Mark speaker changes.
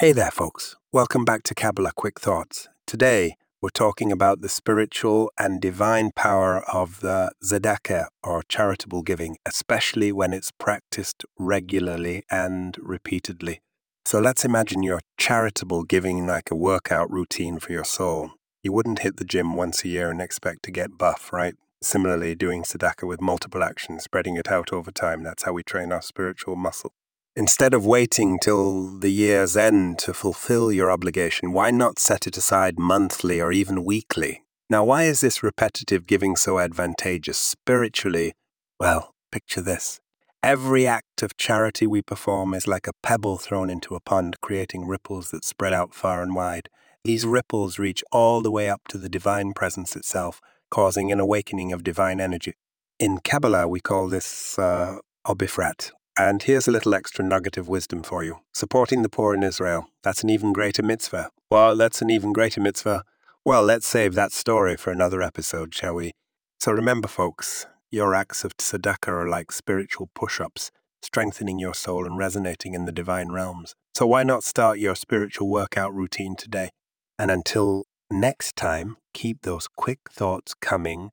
Speaker 1: Hey there, folks. Welcome back to Kabbalah Quick Thoughts. Today, we're talking about the spiritual and divine power of the tzedakah, or charitable giving, especially when it's practiced regularly and repeatedly. So let's imagine your charitable giving like a workout routine for your soul. You wouldn't hit the gym once a year and expect to get buff, right? Similarly, doing tzedakah with multiple actions, spreading it out over time, that's how we train our spiritual muscle. Instead of waiting till the year's end to fulfill your obligation, why not set it aside monthly or even weekly? Now, why is this repetitive giving so advantageous spiritually? Well, picture this. Every act of charity we perform is like a pebble thrown into a pond, creating ripples that spread out far and wide. These ripples reach all the way up to the divine presence itself, causing an awakening of divine energy. In Kabbalah, we call this uh, obifrat, and here's a little extra nugget of wisdom for you. Supporting the poor in Israel, that's an even greater mitzvah. Well, that's an even greater mitzvah. Well, let's save that story for another episode, shall we? So remember, folks, your acts of tzedakah are like spiritual push ups, strengthening your soul and resonating in the divine realms. So why not start your spiritual workout routine today? And until next time, keep those quick thoughts coming.